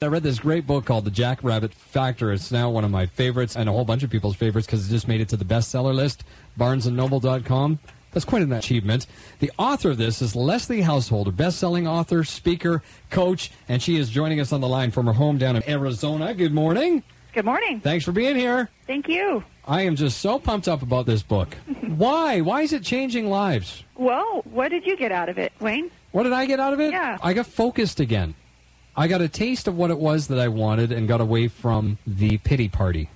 I read this great book called The Jackrabbit Factor. It's now one of my favorites and a whole bunch of people's favorites because it just made it to the bestseller list, barnesandnoble.com. That's quite an achievement. The author of this is Leslie Householder, best-selling author, speaker, coach, and she is joining us on the line from her home down in Arizona. Good morning. Good morning. Thanks for being here. Thank you. I am just so pumped up about this book. Why? Why is it changing lives? Well, what did you get out of it, Wayne? What did I get out of it? Yeah. I got focused again. I got a taste of what it was that I wanted and got away from the pity party.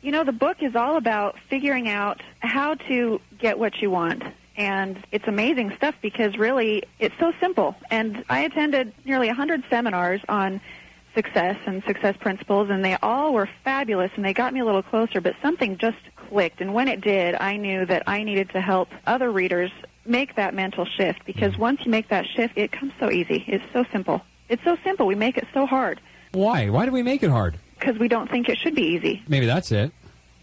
You know, the book is all about figuring out how to get what you want. And it's amazing stuff because really it's so simple. And I attended nearly 100 seminars on success and success principles, and they all were fabulous and they got me a little closer, but something just clicked. And when it did, I knew that I needed to help other readers make that mental shift because mm. once you make that shift, it comes so easy. It's so simple. It's so simple. We make it so hard Why? Why do we make it hard? because we don't think it should be easy. Maybe that's it.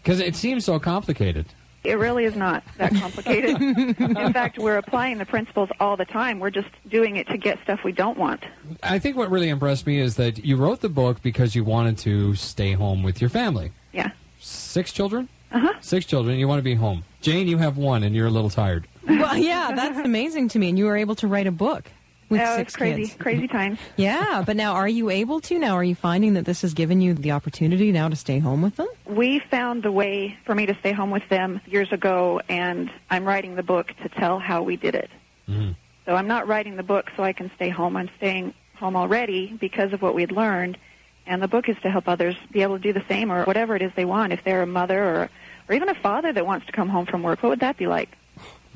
Because it seems so complicated. It really is not that complicated. In fact, we're applying the principles all the time. We're just doing it to get stuff we don't want. I think what really impressed me is that you wrote the book because you wanted to stay home with your family. Yeah. Six children? Uh huh. Six children, you want to be home. Jane, you have one and you're a little tired. Well, yeah, that's amazing to me. And you were able to write a book with That was crazy, kids. crazy times. Yeah, but now are you able to? Now are you finding that this has given you the opportunity now to stay home with them? We found the way for me to stay home with them years ago, and I'm writing the book to tell how we did it. Mhm. So I'm not writing the book so I can stay home. I'm staying home already because of what we had learned, and the book is to help others be able to do the same or whatever it is they want. If they're a mother or or even a father that wants to come home from work, what would that be like?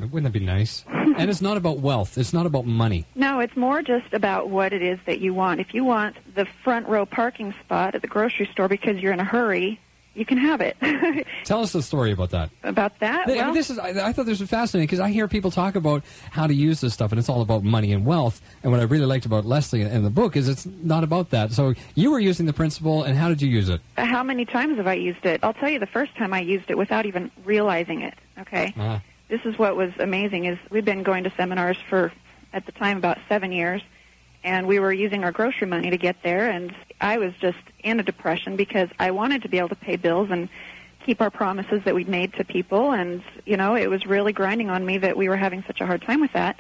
Wouldn't that be nice? and it's not about wealth. It's not about money. No, it's more just about what it is that you want. If you want the front row parking spot at the grocery store because you're in a hurry, you can have it. Tell us the story about that. about that, Th- well, this is. I, I thought this was fascinating because I hear people talk about how to use this stuff, and it's all about money and wealth. And what I really liked about Leslie and the book is it's not about that. So you were using the principle, and how did you use it? how many times have I used it? I'll tell you the first time I used it without even realizing it. Okay. Uh, This is what was amazing is we've been going to seminars for at the time about 7 years and we were using our grocery money to get there and I was just in a depression because I wanted to be able to pay bills and keep our promises that we'd made to people and you know it was really grinding on me that we were having such a hard time with that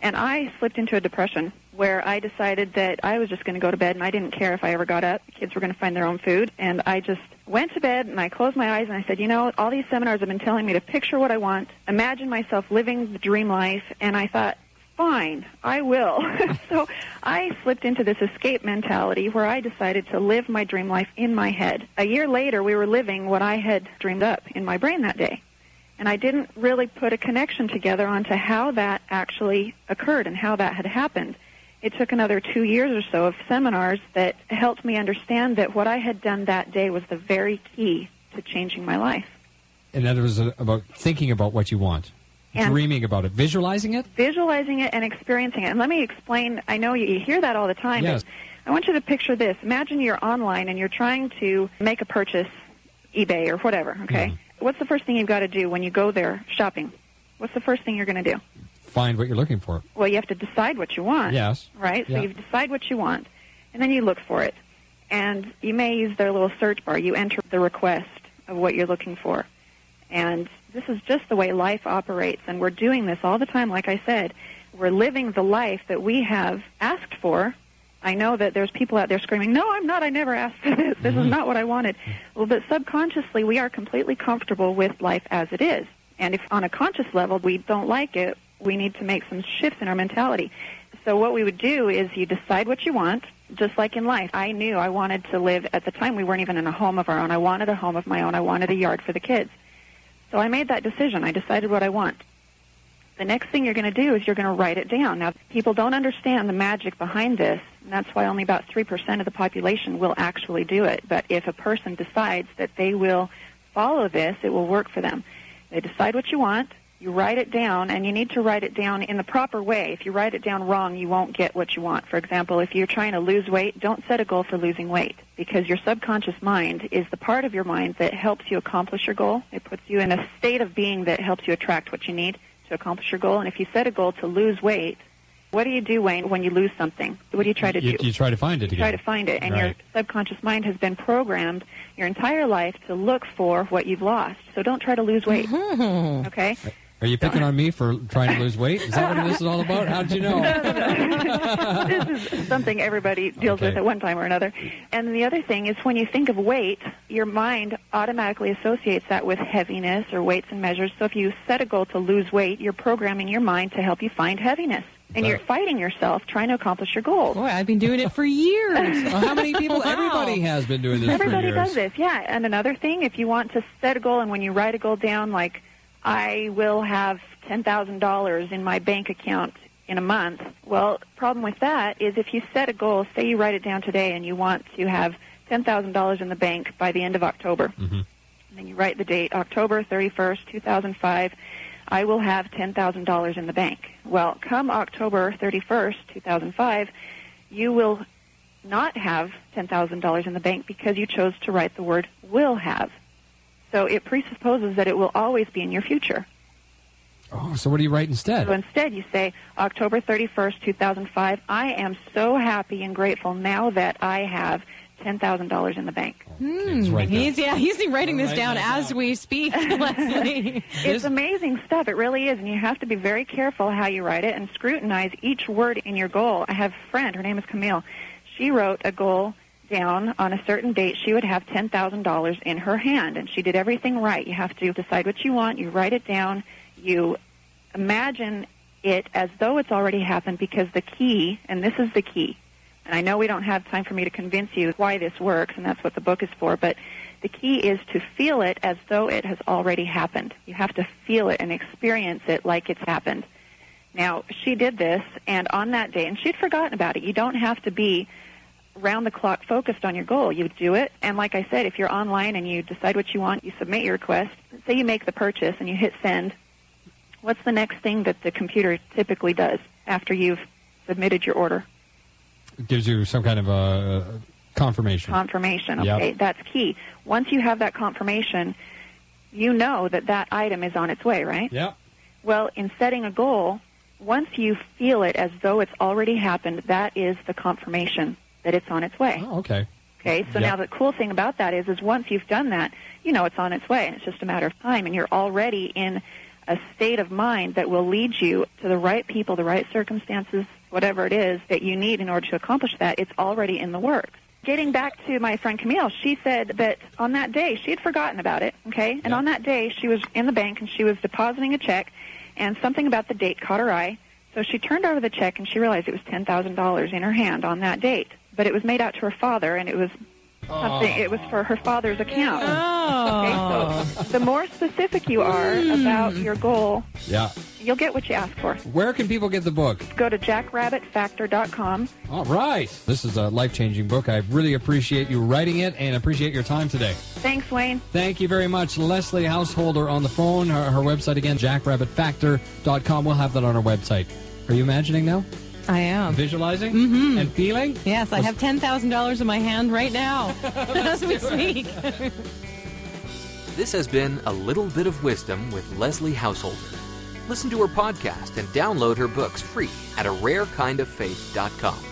and I slipped into a depression where I decided that I was just going to go to bed and I didn't care if I ever got up. The kids were going to find their own food. And I just went to bed and I closed my eyes and I said, you know, all these seminars have been telling me to picture what I want, imagine myself living the dream life. And I thought, fine, I will. so I slipped into this escape mentality where I decided to live my dream life in my head. A year later, we were living what I had dreamed up in my brain that day. And I didn't really put a connection together onto how that actually occurred and how that had happened. It took another two years or so of seminars that helped me understand that what I had done that day was the very key to changing my life. In other words, about thinking about what you want, And- dreaming about it, visualizing it. Visualizing it and experiencing it. And let me explain, I know you hear that all the time, Yes. I want you to picture this. Imagine you're online and you're trying to make a purchase, eBay or whatever, okay? Mhm. What's the first thing you've got to do when you go there shopping? What's the first thing you're going to do? Find what you're looking for. Well, you have to decide what you want. Yes. Right? So Yeah. you decide what you want, and then you look for it. And you may use their little search bar. You enter the request of what you're looking for. And this is just the way life operates. And we're doing this all the time, like I said. We're living the life that we have asked for. I know that there's people out there screaming, no, I'm not. I never asked for this. This is mm-hmm. not what I wanted. Well, but subconsciously, we are completely comfortable with life as it is. And if on a conscious level we don't like it, we need to make some shifts in our mentality. So what we would do is you decide what you want, just like in life. I knew I wanted to live, at the time we weren't even in a home of our own. I wanted a home of my own. I wanted a yard for the kids. So I made that decision. I decided what I want. The next thing you're going to do is you're going to write it down. Now, people don't understand the magic behind this, and that's why only about 3% of the population will actually do it. But if a person decides that they will follow this, it will work for them. They decide what you want, you write it down, and you need to write it down in the proper way. If you write it down wrong, you won't get what you want. For example, if you're trying to lose weight, don't set a goal for losing weight because your subconscious mind is the part of your mind that helps you accomplish your goal. It puts you in a state of being that helps you attract what you need to accomplish your goal. And if you set a goal to lose weight, What do you do, Wayne, when you lose something? What do you try to you, do? you try to find it You again. try to find it, and your subconscious mind has been programmed your entire life to look for what you've lost. So don't try to lose weight. Mm-hmm. Okay? Are you picking on me for trying to lose weight? Is that what this is all about? How did you know? this is something everybody deals Okay. with at one time or another. And the other thing is when you think of weight, your mind automatically associates that with heaviness or weights and measures. So if you set a goal to lose weight, you're programming your mind to help you find heaviness. And you're fighting yourself trying to accomplish your goal. Boy, I've been doing it for years. Well, how many people? Wow. Everybody has been doing this Everybody for years. does this, yeah. And another thing, if you want to set a goal, and when you write a goal down, like I will have ten thousand dollars in my bank account in a month. Well, problem with that is if you set a goal, say you write it down today, and you want to have ten thousand dollars in the bank by the end of October, Mhm. and then you write the date October thirty first, two thousand five. I will have ten thousand dollars in the bank. Well, come October thirty first, two thousand five, you will not have $10,000 in the bank because you chose to write the word will have. So it presupposes that it will always be in your future. Oh, so what do you write instead? So instead you say October 31st, 2005, I am so happy and grateful now that I have $10,000 in the bank. Hmm, it's right. He's yeah, he's writing this Write down that as we speak, Leslie. It's amazing stuff. It really is. And you have to be very careful how you write it and scrutinize each word in your goal. I have a friend, her name is Camille. She wrote a goal down on a certain date. She would have $10,000 in her hand, and she did everything right. You have to decide what you want, you write it down, you imagine it as though it's already happened because the key, and this is the key, and I know we don't have time for me to convince you why this works, and that's what the book is for, but the key is to feel it as though it has already happened. You have to feel it and experience it like it's happened. Now, she did this, and on that day, and she'd forgotten about it. You don't have to be round the clock focused on your goal. You do it, and like I said, if you're online and you decide what you want, you submit your request. Say you make the purchase and you hit send. What's the next thing that the computer typically does after you've submitted your order? It gives you some kind of a confirmation. confirmation. Yep. Okay, that's key. Once you have that confirmation, you know that that item is on its way, right? Yep. Well, in setting a goal, once you feel it as though it's already happened, that is the confirmation that it's on its way. Oh, okay. Okay, so Yep. now the cool thing about that is, is once you've done that, you know it's on its way, and it's just a matter of time, and you're already in a state of mind that will lead you to the right people, the right circumstances, whatever it is that you need in order to accomplish that. It's already in the works. Getting back to my friend Camille, she said that on that day she had forgotten about it. Okay, and Yeah. on that day she was in the bank and she was depositing a check, and something about the date caught her eye. So she turned over the check and she realized it was ten thousand dollars in her hand on that date. But it was made out to her father, and it was something. It was for her father's account. Oh. Okay, Oh. so the more specific you are hmm. about your goal, Yeah. you'll get what you ask for. Where can people get the book? Go to jackrabbitfactor.com. All right. This is a life changing book. I really appreciate you writing it and appreciate your time today. Thanks, Wayne. Thank you very much, Leslie Householder on the phone. Her, her website again, jackrabbitfactor.com. We'll have that on our website. Are you imagining now? I am. Visualizing? Mm-hmm. And feeling? Yes, I have ten thousand dollars in my hand right now as we speak. This has been A Little Bit of Wisdom with Leslie Householder. Listen to her podcast and download her books free at a rarekindoffaith.com.